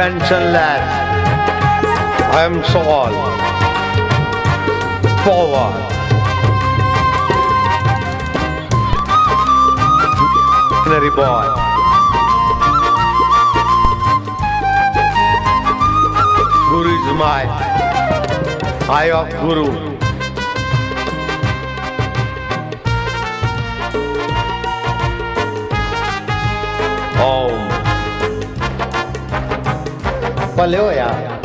tensionless. I am Saul. Forward. Ordinary boy. Guru is my eye of Guru. Om. भले हो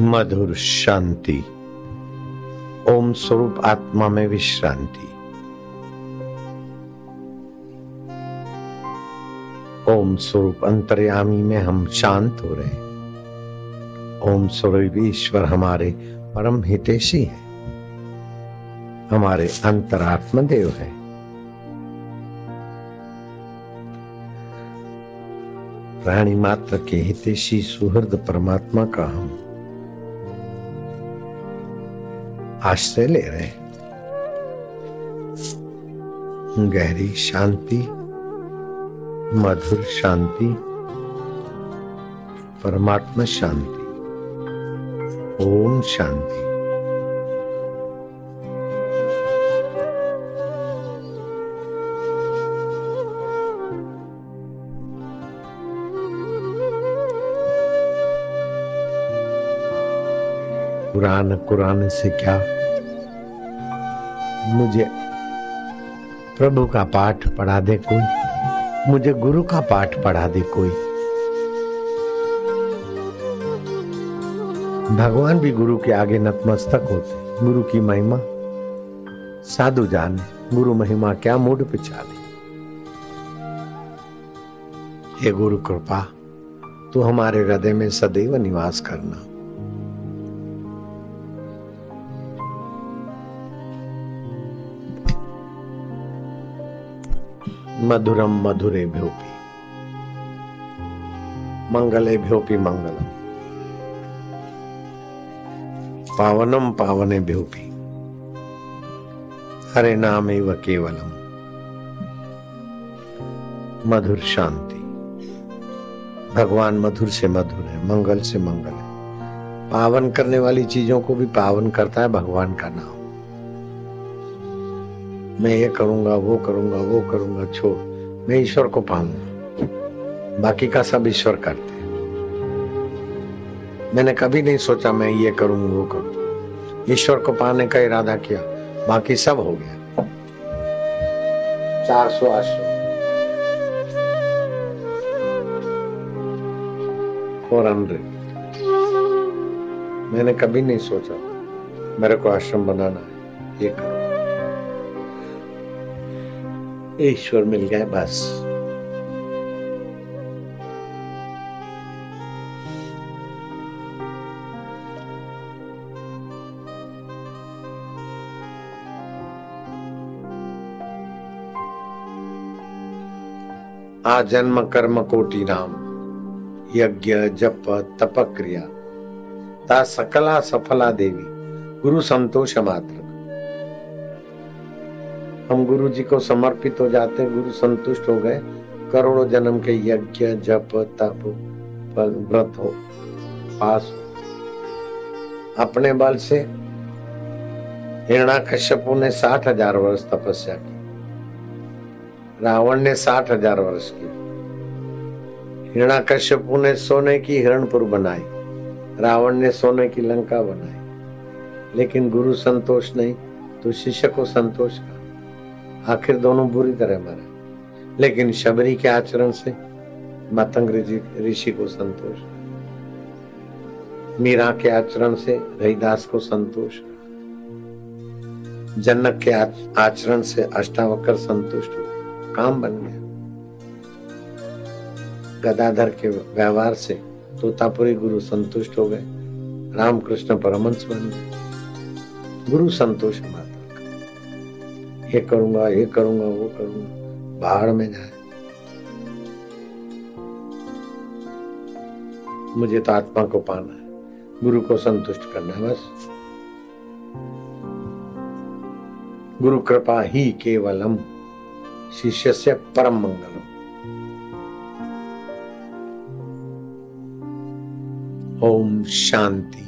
मधुर शांति। ओम स्वरूप आत्मा में विश्रांति। ओम स्वरूप अंतर्यामी में हम शांत हो रहे हैं। ओम स्वरूप ईश्वर हमारे परम हितेशी है। हमारे अंतरात्म देव है। प्राणी मात्र के हितेशी सुहृद परमात्मा का हम आश्रय ले रहे हैं। गहरी शांति, मधुर शांति, परमात्मा शांति, ओम शांति। कुरान कुरान से क्या मुझे प्रभु का पाठ पढ़ा दे कोई। मुझे गुरु का पाठ पढ़ा दे कोई। भगवान भी गुरु के आगे नतमस्तक होते। गुरु की महिमा, साधु जाने। गुरु महिमा क्या मूड पिछा दे हे गुरु कृपा, तू हमारे हृदय में सदैव निवास करना। मधुरम मधुरे भ्योपी मंगले भ्योपी मंगलम पावनम पावने भ्योपी हरे नाम केवलम। मधुर शांति। भगवान मधुर से मधुर है, मंगल से मंगल है। पावन करने वाली चीज़ों को भी पावन करता है भगवान का नाम। मैं ये करूँगा, वो करूँगा वो करूँगा, छोड़। मैं ईश्वर को पाऊँगा। बाकी का सब ईश्वर करते हैं। मैंने कभी नहीं सोचा मैं ये करूँ, वो करूँ। ईश्वर को पाने का इरादा किया। बाकी सब हो गया। चार सौ आश्रम फोर हंड्रेड मैंने कभी नहीं सोचा मेरे को आश्रम बनाना है। ये करो। ईश्वर मिल गए, बस। जन्म कर्म कोटि नाम यज्ञ, जप, तप क्रिया। ता सकला सफला देवी, गुरु संतोष मात्र। हम गुरु जी को समर्पित हो जाते गुरु संतुष्ट हो गए। करोड़ों जन्म के यज्ञ, जप, तप व्रत हो, पास हो। अपने बल से हिरणा कश्यपु ने साठ हज़ार वर्ष तपस्या की। रावण ने साठ हज़ार वर्ष की। हिरणा कश्यपु ने सोने की हिरणपुर बनाई। रावण ने सोने की लंका बनाई। लेकिन गुरु संतोष नहीं तो शिष्य को संतोष का आखिर दोनों बुरी तरह मरे। लेकिन शबरी के आचरण से मतंग ऋषि को संतोष। मीरा के आचरण से रहीदास को संतोष। जनक के आचरण से अष्टावकर संतुष्ट। काम बन गया। गदाधर के व्यवहार से तोतापुरी गुरु संतुष्ट हो गए। रामकृष्ण परमंश बन गए। गुरु संतोष हमारे ये करूँगा ये करूँगा, वो करूँगा। बाहर में जाए। मुझे तो आत्मा को पाना है। गुरु को संतुष्ट करना है, बस। गुरु कृपा ही केवलम शिष्य से परम मंगलम। ओम शांति।